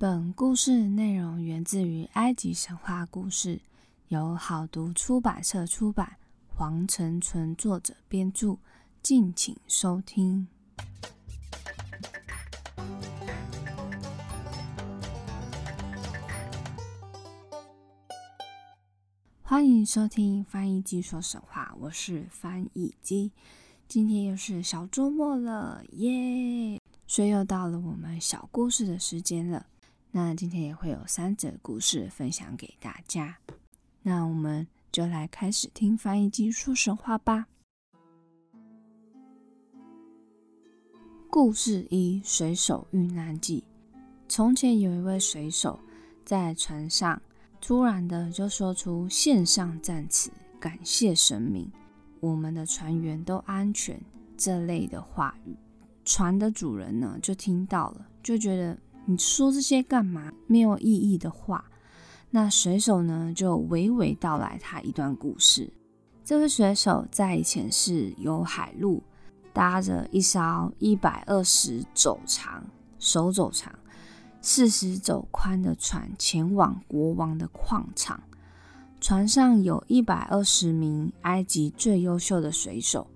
本故事内容源自于埃及神话故事，由好读出版社出版，黄成纯作者编著，敬请收听。欢迎收听翻译机说神话，我是翻译机。今天又是小周末了，耶！所以又到了我们小故事的时间了。那今天也会有三则故事分享给大家。那我们就来开始听翻译机说神话吧。故事一：水手遇难记。从前有一位水手在船上。突然的就说出献上赞词，感谢神明，我们的船员都安全这类的话语。船的主人呢就听到了，就觉得你说这些干嘛？没有意义的话。那水手呢就娓娓道来他一段故事。这位水手在以前是游海路，搭着一艘一百二十肘长手肘长。四十肘宽的船前往国王的矿场，船上有一百二十名埃及最优秀的水手，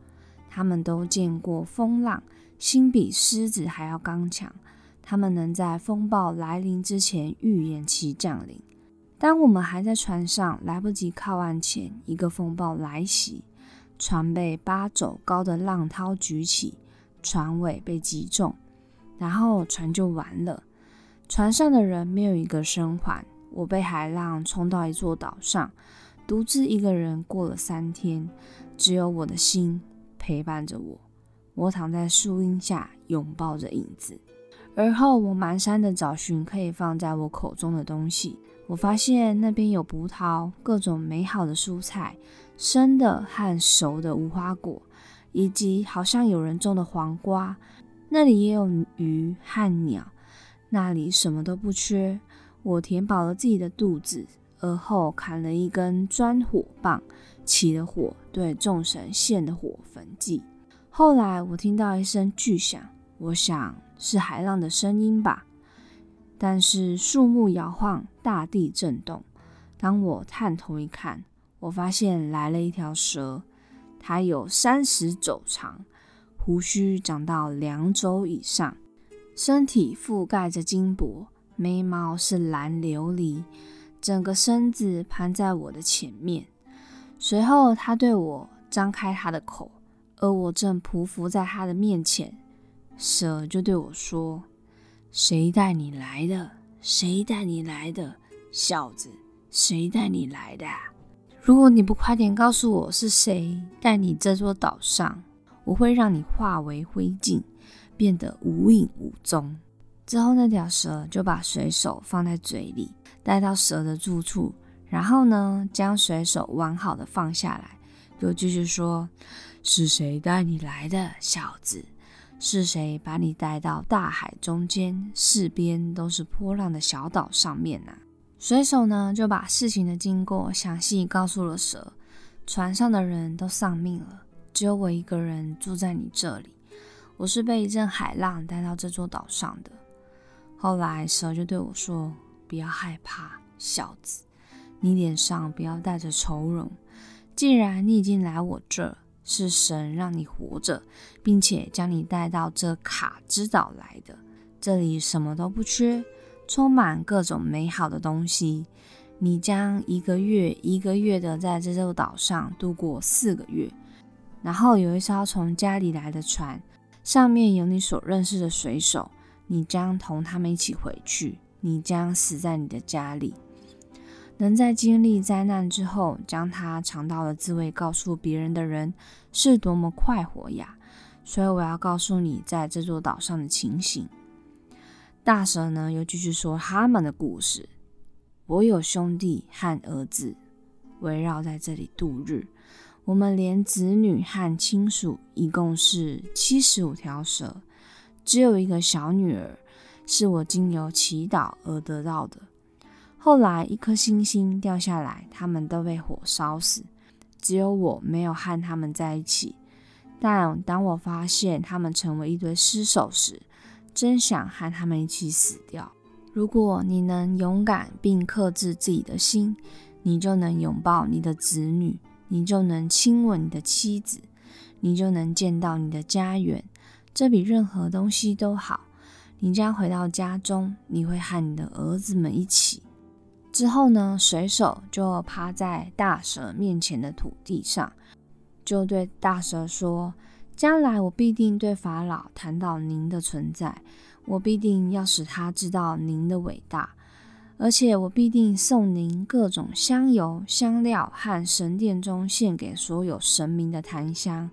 他们都见过风浪，心比狮子还要刚强。他们能在风暴来临之前预言其降临。当我们还在船上，来不及靠岸前，一个风暴来袭，船被八肘高的浪涛举起，船尾被击中，然后船就完了。船上的人没有一个生还。我被海浪冲到一座岛上，独自一个人过了三天，只有我的心陪伴着我。我躺在树荫下，拥抱着影子。而后，我蹒跚的找寻可以放在我口中的东西。我发现那边有葡萄，各种美好的蔬菜，生的和熟的无花果，以及好像有人种的黄瓜。那里也有鱼和鸟。那里什么都不缺，我填饱了自己的肚子，而后砍了一根钻火棒，起了火，对众神献的火焚祭。后来我听到一声巨响，我想是海浪的声音吧。但是树木摇晃，大地震动。当我探头一看，我发现来了一条蛇，它有三十肘长，胡须长到两肘以上。身体覆盖着金箔，眉毛是蓝琉璃，整个身子盘在我的前面。随后，他对我张开他的口，而我正匍匐在他的面前。蛇就对我说：“谁带你来的？谁带你来的，小子？谁带你来的？如果你不快点告诉我是谁带你这座岛上，我会让你化为灰烬。”变得无影无踪。之后，那条蛇就把水手放在嘴里，带到蛇的住处，然后呢，将水手完好的放下来，又继续说：“是谁带你来的，小子？是谁把你带到大海中间，四边都是波浪的小岛上面呢？”水手呢，就把事情的经过详细告诉了蛇。船上的人都丧命了，只有我一个人住在你这里。我是被一阵海浪带到这座岛上的。后来蛇就对我说：“不要害怕，小子，你脸上不要带着愁容。既然你已经来我这，是神让你活着，并且将你带到这卡之岛来的。这里什么都不缺，充满各种美好的东西。你将一个月一个月的在这座岛上度过四个月，然后有一艘从家里来的船。”上面有你所认识的水手，你将同他们一起回去。你将死在你的家里。能在经历灾难之后，将他尝到的滋味告诉别人的人，是多么快活呀！所以我要告诉你，在这座岛上的情形。大蛇呢，又继续说他们的故事。我有兄弟和儿子，围绕在这里度日。我们连子女和亲属一共是七十五条蛇，只有一个小女儿是我经由祈祷而得到的。后来一颗星星掉下来，他们都被火烧死，只有我没有和他们在一起。但当我发现他们成为一堆尸首时，真想和他们一起死掉。如果你能勇敢并克制自己的心，你就能拥抱你的子女，你就能亲吻你的妻子，你就能见到你的家园。这比任何东西都好。你将回到家中，你会和你的儿子们一起。之后呢？水手就趴在大蛇面前的土地上，就对大蛇说：“将来我必定对法老谈到您的存在，我必定要使他知道您的伟大，而且我必定送您各种香油、香料和神殿中献给所有神明的檀香。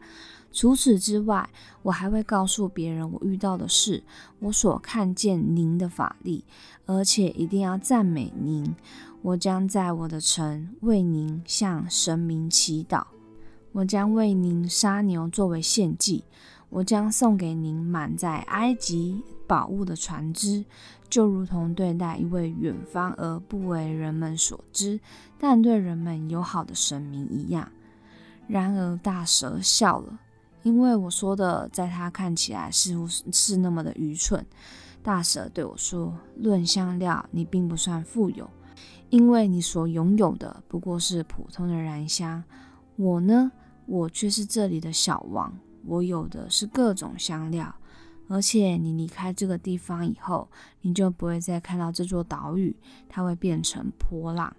除此之外，我还会告诉别人我遇到的事，我所看见您的法力。”而且一定要赞美您。我将在我的城为您向神明祈祷。我将为您杀牛作为献祭。我将送给您满载埃及宝物的船只，就如同对待一位远方而不为人们所知，但对人们友好的神明一样。然而大蛇笑了，因为我说的在他看起来似乎是是那么的愚蠢。大蛇对我说：“论香料，你并不算富有，因为你所拥有的不过是普通的燃香。我呢，我却是这里的小王，我有的是各种香料。而且你离开这个地方以后，你就不会再看到这座岛屿，它会变成波浪。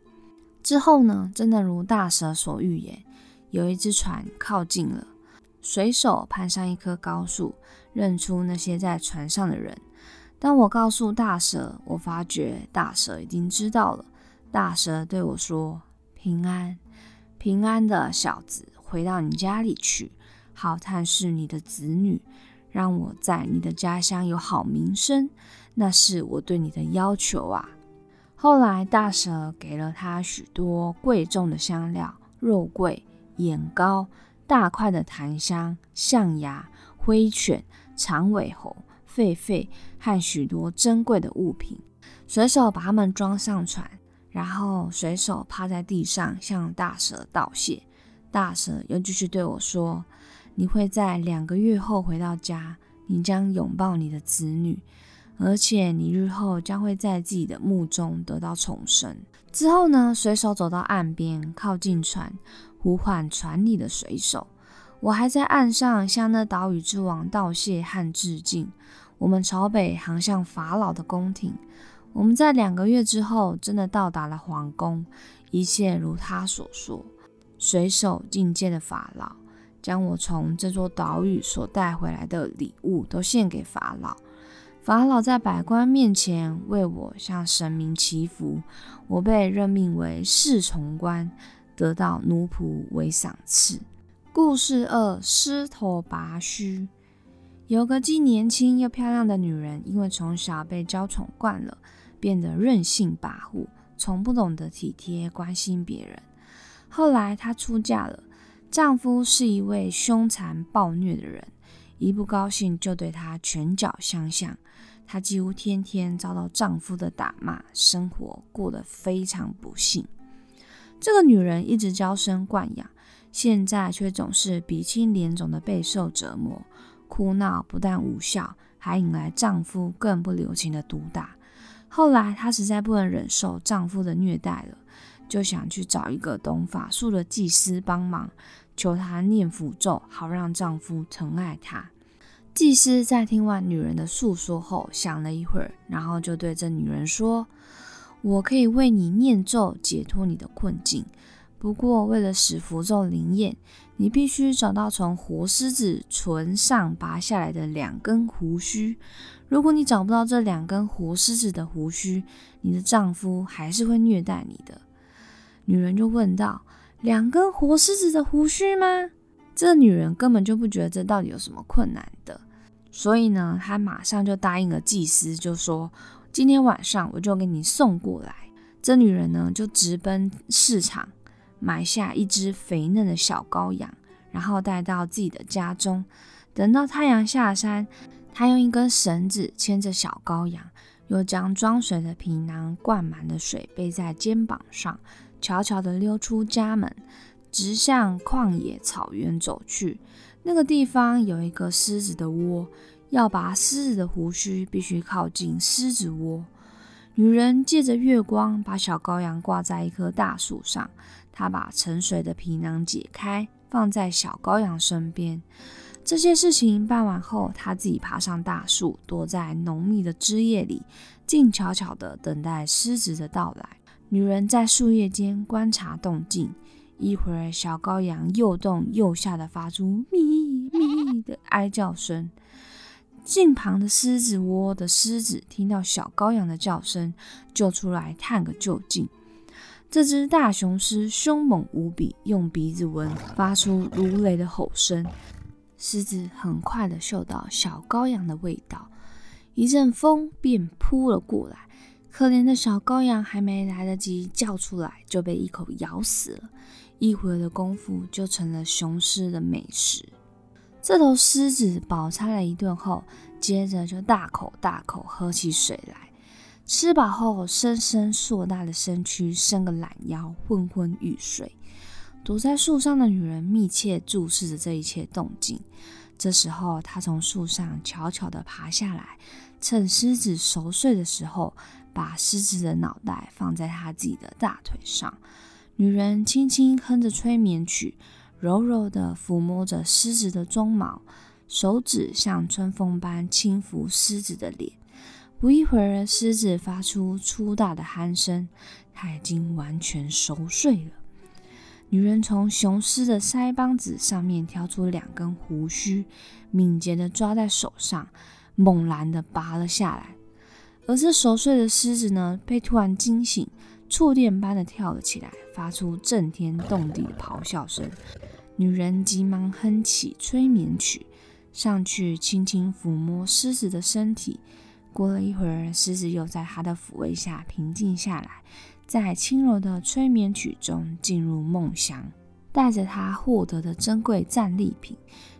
之后呢，真的如大蛇所预言，有一只船靠近了，随手攀上一棵高树，认出那些在船上的人。”当我告诉大蛇，我发觉大蛇已经知道了。大蛇对我说：“平安，平安的小子，回到你家里去，好探视你的子女，让我在你的家乡有好名声。那是我对你的要求啊。”后来，大蛇给了他许多贵重的香料、肉桂、眼膏、大块的檀香、象牙、灰犬、长尾猴。狒狒和许多珍贵的物品，水手把它们装上船，然后水手趴在地上向大蛇道谢。大蛇又继续对我说：“你会在两个月后回到家，你将拥抱你的子女，而且你日后将会在自己的墓中得到重生。”之后呢？水手走到岸边，靠近船，呼唤船里的水手。我还在岸上向那岛屿之王道谢和致敬。我们朝北航向法老的宫廷。我们在两个月之后真的到达了皇宫，一切如他所说。水手觐见了法老，将我从这座岛屿所带回来的礼物都献给法老。法老在百官面前为我向神明祈福。我被任命为侍从官，得到奴仆为赏赐。故事二：狮头拔须。有个既年轻又漂亮的女人，因为从小被娇宠惯了，变得任性跋扈，从不懂得体贴关心别人。后来她出嫁了，丈夫是一位凶残暴虐的人，一不高兴就对她拳脚相向。她几乎天天遭到丈夫的打骂，生活过得非常不幸。这个女人一直娇生惯养，现在却总是鼻青脸肿的备受折磨。哭闹不但无效，还引来丈夫更不留情的毒打。后来她实在不能忍受丈夫的虐待了，就想去找一个懂法术的祭司帮忙，求他念符咒，好让丈夫疼爱她。祭司在听完女人的诉说后，想了一会儿，然后就对这女人说：“我可以为你念咒，解脱你的困境。不过，为了使符咒灵验。”你必须找到从活狮子唇上拔下来的两根胡须。如果你找不到这两根活狮子的胡须，你的丈夫还是会虐待你的。女人就问道：“两根活狮子的胡须吗？”这女人根本就不觉得这到底有什么困难的，所以呢，她马上就答应了祭司，就说：“今天晚上我就给你送过来。”这女人呢，就直奔市场。买下一只肥嫩的小羔羊，然后带到自己的家中。等到太阳下山，她用一根绳子牵着小羔羊，又将装水的皮囊灌满了水背在肩膀上，悄悄地溜出家门，直向旷野草原走去。那个地方有一个狮子的窝，要拔狮子的胡须，必须靠近狮子窝。女人借着月光，把小羔羊挂在一棵大树上。她把沉水的皮囊解开，放在小羔羊身边。这些事情办完后，她自己爬上大树，躲在浓密的枝叶里，静悄悄地等待狮子的到来。女人在树叶间观察动静，一会儿，小羔羊又动又吓地发出“咪咪”的哀叫声。近旁的狮子窝的狮子听到小羔羊的叫声，就出来探个究竟。这只大雄狮凶猛无比，用鼻子闻，发出如雷的吼声。狮子很快地嗅到小羔羊的味道，一阵风便扑了过来。可怜的小羔羊还没来得及叫出来，就被一口咬死了。一会儿的功夫，就成了雄狮的美食。这头狮子饱餐了一顿后，接着就大口大口喝起水来。吃饱后，伸伸硕大的身躯，伸个懒腰，昏昏欲睡。躲在树上的女人密切注视着这一切动静。这时候，她从树上悄悄地爬下来，趁狮子熟睡的时候。把狮子的脑袋放在她自己的大腿上，女人轻轻哼着催眠曲，柔柔地抚摸着狮子的鬃毛，手指像春风般轻抚狮子的脸。不一会儿，狮子发出粗大的鼾声，它已经完全熟睡了。女人从雄狮的腮帮子上面挑出两根胡须，敏捷地抓在手上，猛然地拔了下来。而这熟睡的狮子呢，被突然惊醒，触电般的跳了起来，发出震天动地的咆哮声。女人急忙哼起催眠曲，上去轻轻抚摸狮子的身体。过了一会儿，狮子又在她的抚慰下平静下来，在轻柔的催眠曲中进入梦乡。带着她获得的珍贵战利品，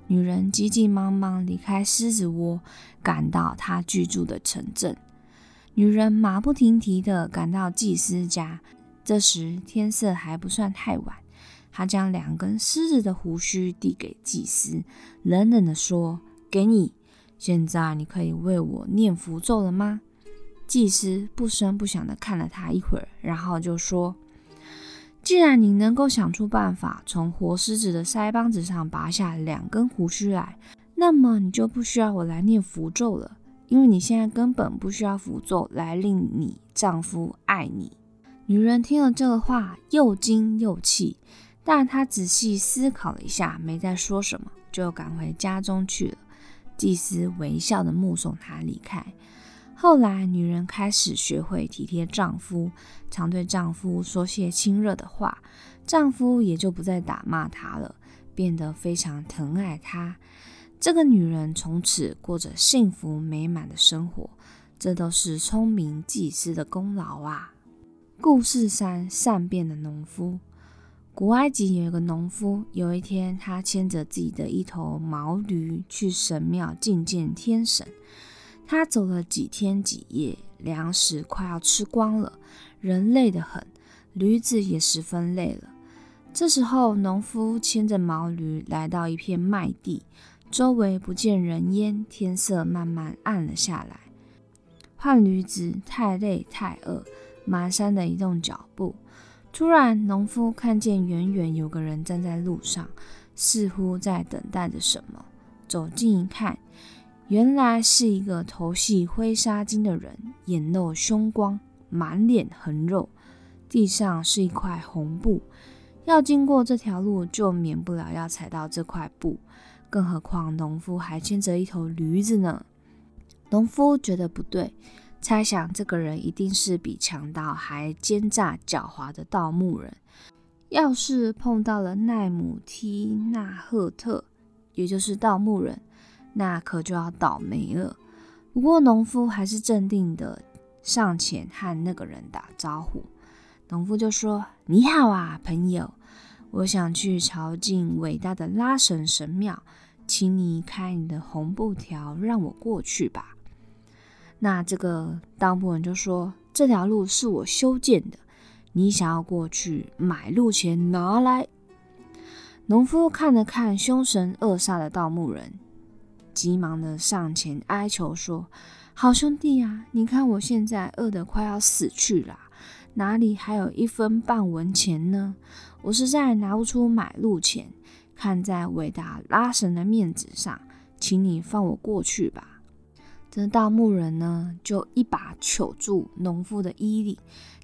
女人急急忙忙离开狮子窝，赶到她居住的城镇。女人马不停蹄地赶到祭司家，这时天色还不算太晚。她将两根狮子的胡须递给祭司，冷冷地说：“给你，现在你可以为我念符咒了吗？”祭司不声不响地看了他一会儿，然后就说：“既然你能够想出办法从活狮子的腮帮子上拔下两根胡须来，那么你就不需要我来念符咒了。”因为你现在根本不需要符咒来令你丈夫爱你。女人听了这个话，又惊又气，但她仔细思考了一下，没再说什么，就赶回家中去了。祭司微笑的目送她离开。后来，女人开始学会体贴丈夫，常对丈夫说些亲热的话，丈夫也就不再打骂她了，变得非常疼爱她。这个女人从此过着幸福美满的生活，这都是聪明祭司的功劳啊！故事三：善变的农夫。古埃及有一个农夫，有一天他牵着自己的一头毛驴去神庙觐见天神。他走了几天几夜，粮食快要吃光了，人累得很，驴子也十分累了。这时候，农夫牵着毛驴来到一片麦地。周围不见人烟，天色慢慢暗了下来。换驴子太累太饿，蹒跚的移动脚步。突然，农夫看见远远有个人站在路上，似乎在等待着什么。走近一看，原来是一个头系灰纱巾的人，眼露凶光，满脸横肉。地上是一块红布，要经过这条路，就免不了要踩到这块布。更何况农夫还牵着一头驴子呢。农夫觉得不对，猜想这个人一定是比强盗还奸诈狡猾的盗墓人。要是碰到了奈姆提纳赫特，也就是盗墓人，那可就要倒霉了。不过农夫还是镇定的上前和那个人打招呼。农夫就说：“你好啊，朋友。”我想去朝觐伟大的拉神神庙，请你开你的红布条，让我过去吧。那这个盗墓人就说：“这条路是我修建的，你想要过去，买路钱拿来。”农夫看了看凶神恶煞的盗墓人，急忙的上前哀求说：“好兄弟啊，你看我现在饿得快要死去了，哪里还有一分半文钱呢？我实在拿不出买路钱。看在伟大拉神的面子上，请你放我过去吧。这盗墓人呢，就一把揪住农夫的衣领，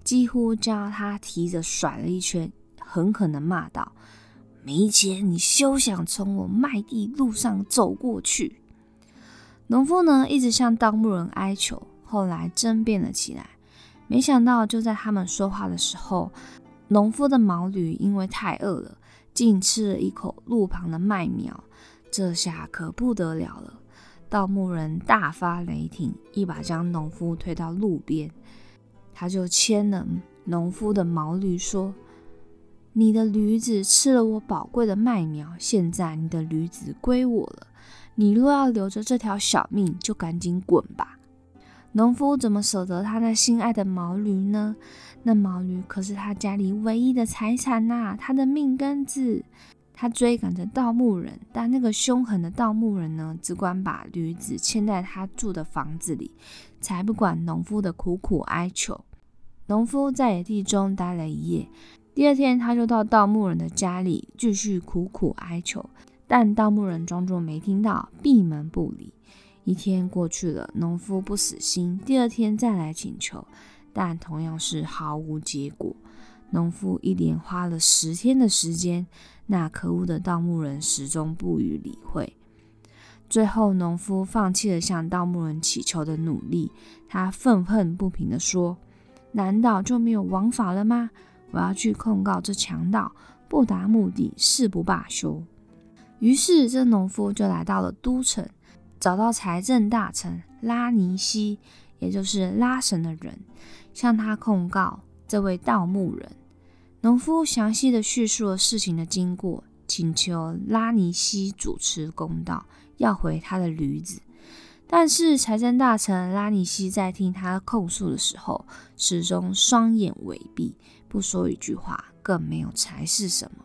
几乎将他提着甩了一圈，狠狠地骂道：“没钱，你休想从我麦地路上走过去！”农夫呢，一直向盗墓人哀求，后来争辩了起来。没想到，就在他们说话的时候，农夫的毛驴因为太饿了，竟吃了一口路旁的麦苗。这下可不得了了！盗墓人大发雷霆，一把将农夫推到路边，他就牵了农夫的毛驴，说：“你的驴子吃了我宝贵的麦苗，现在你的驴子归我了。”你若要留着这条小命，就赶紧滚吧！农夫怎么舍得他那心爱的毛驴呢？那毛驴可是他家里唯一的财产呐，他的命根子。他追赶着盗墓人，但那个凶狠的盗墓人呢，只管把驴子牵在他住的房子里，才不管农夫的苦苦哀求。农夫在野地中待了一夜，第二天他就到盗墓人的家里，继续苦苦哀求。但盗墓人装作没听到，闭门不理。一天过去了，农夫不死心，第二天再来请求，但同样是毫无结果。农夫一连花了十天的时间，那可恶的盗墓人始终不予理会。最后，农夫放弃了向盗墓人乞求的努力，他愤恨不平地说：“难道就没有王法了吗？我要去控告这强盗，不达目的誓不罢休。”于是，这农夫就来到了都城，找到财政大臣拉尼西，也就是拉神的人，向他控告这位盗墓人。农夫详细的叙述了事情的经过，请求拉尼西主持公道，要回他的驴子。但是，财政大臣拉尼西在听他控诉的时候，始终双眼微闭，不说一句话，更没有才是什么。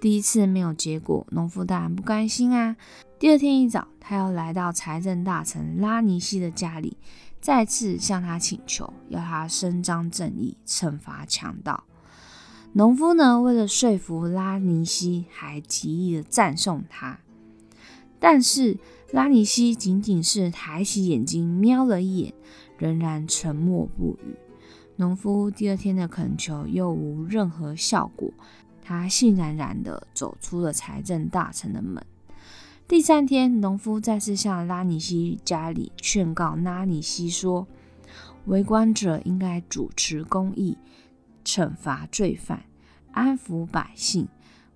第一次没有结果，农夫当然不甘心啊。第二天一早，他要来到财政大臣拉尼西的家里，再次向他请求，要他伸张正义，惩罚强盗。农夫呢，为了说服拉尼西，还极力的赞颂他。但是拉尼西仅仅是抬起眼睛瞄了一眼，仍然沉默不语。农夫第二天的恳求又无任何效果。他悻然然地走出了财政大臣的门。第三天，农夫再次向拉尼西家里劝告拉尼西说：“为官者应该主持公义，惩罚罪犯，安抚百姓。”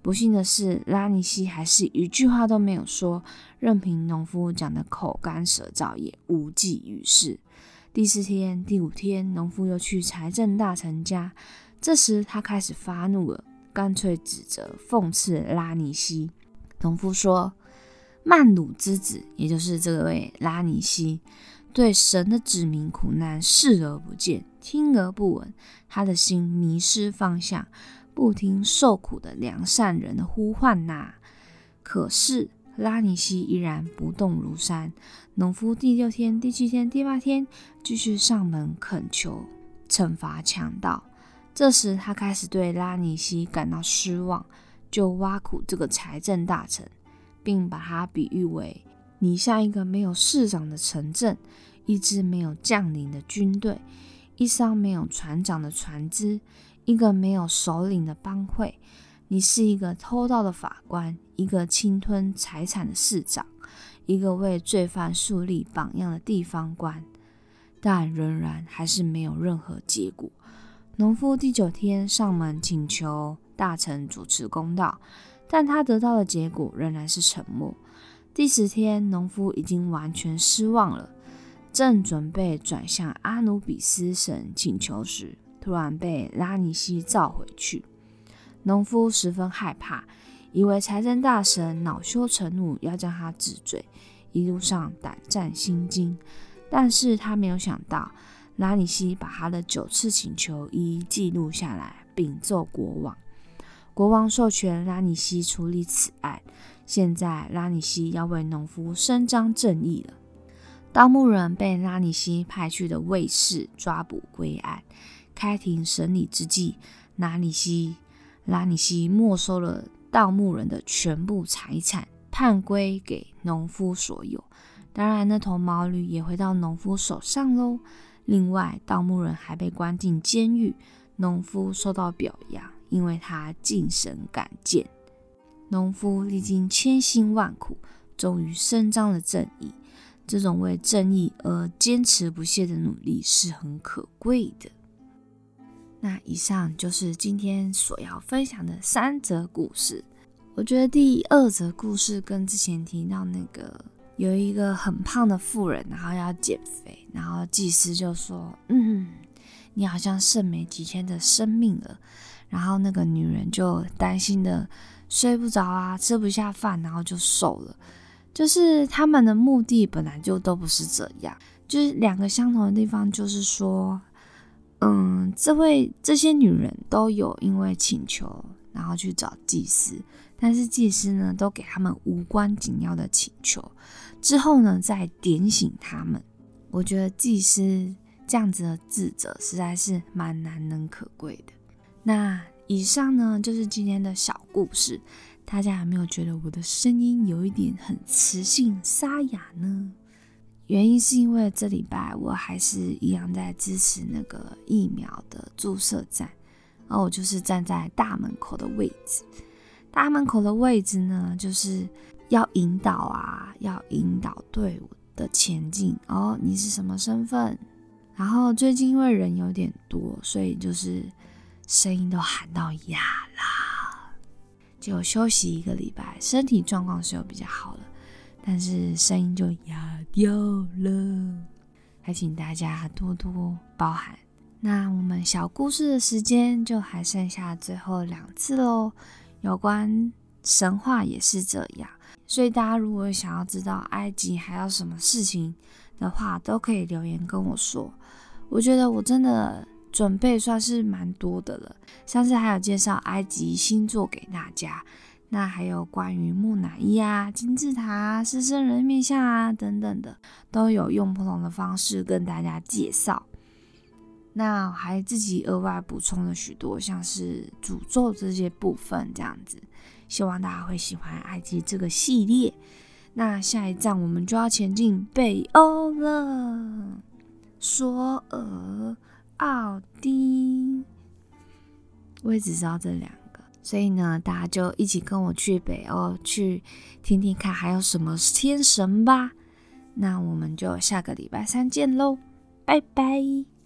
不幸的是，拉尼西还是一句话都没有说，任凭农夫讲得口干舌燥，也无济于事。第四天、第五天，农夫又去财政大臣家，这时他开始发怒了。干脆指责、讽刺拉尼西。农夫说：“曼鲁之子，也就是这位拉尼西，对神的指明苦难视而不见，听而不闻。他的心迷失方向，不听受苦的良善人的呼唤呐。”可是拉尼西依然不动如山。农夫第六天、第七天、第八天继续上门恳求惩罚强盗。这时，他开始对拉尼西感到失望，就挖苦这个财政大臣，并把它比喻为：你像一个没有市长的城镇，一支没有将领的军队，一艘没有船长的船只，一个没有首领的帮会。你是一个偷盗的法官，一个侵吞财产的市长，一个为罪犯树立榜样的地方官，但仍然还是没有任何结果。农夫第九天上门请求大臣主持公道，但他得到的结果仍然是沉默。第十天，农夫已经完全失望了，正准备转向阿努比斯神请求时，突然被拉尼西召回去。农夫十分害怕，以为财政大神恼羞成怒要将他治罪，一路上胆战心惊。但是他没有想到。拉尼西把他的九次请求一一记录下来，禀奏国王。国王授权拉尼西处理此案。现在，拉尼西要为农夫伸张正义了。盗墓人被拉尼西派去的卫士抓捕归案。开庭审理之际，拉尼西拉尼西没收了盗墓人的全部财产，判归给农夫所有。当然，那头毛驴也回到农夫手上喽。另外，盗墓人还被关进监狱，农夫受到表扬，因为他敬神敢谏。农夫历经千辛万苦，终于伸张了正义。这种为正义而坚持不懈的努力是很可贵的。那以上就是今天所要分享的三则故事。我觉得第二则故事跟之前提到那个有一个很胖的妇人，然后要减肥，然后祭司就说：“嗯，你好像剩没几天的生命了。”然后那个女人就担心的睡不着啊，吃不下饭，然后就瘦了。就是他们的目的本来就都不是这样，就是两个相同的地方，就是说。嗯，这位这些女人都有因为请求，然后去找祭司，但是祭司呢都给他们无关紧要的请求，之后呢再点醒他们。我觉得祭司这样子的智者实在是蛮难能可贵的。那以上呢就是今天的小故事，大家有没有觉得我的声音有一点很磁性沙哑呢？原因是因为这礼拜我还是一样在支持那个疫苗的注射站，然后我就是站在大门口的位置。大门口的位置呢，就是要引导啊，要引导队伍的前进。哦，你是什么身份？然后最近因为人有点多，所以就是声音都喊到哑啦。就休息一个礼拜，身体状况是有比较好了。但是声音就哑掉了，还请大家多多包涵。那我们小故事的时间就还剩下最后两次喽。有关神话也是这样，所以大家如果想要知道埃及还有什么事情的话，都可以留言跟我说。我觉得我真的准备算是蛮多的了，上次还有介绍埃及星座给大家。那还有关于木乃伊啊、金字塔、狮身人面像啊等等的，都有用不同的方式跟大家介绍。那还自己额外补充了许多，像是诅咒这些部分这样子，希望大家会喜欢埃及这个系列。那下一站我们就要前进北欧了，索尔、奥丁，我也只知道这两个。所以呢，大家就一起跟我去北欧去听听看还有什么天神吧。那我们就下个礼拜三见喽，拜拜。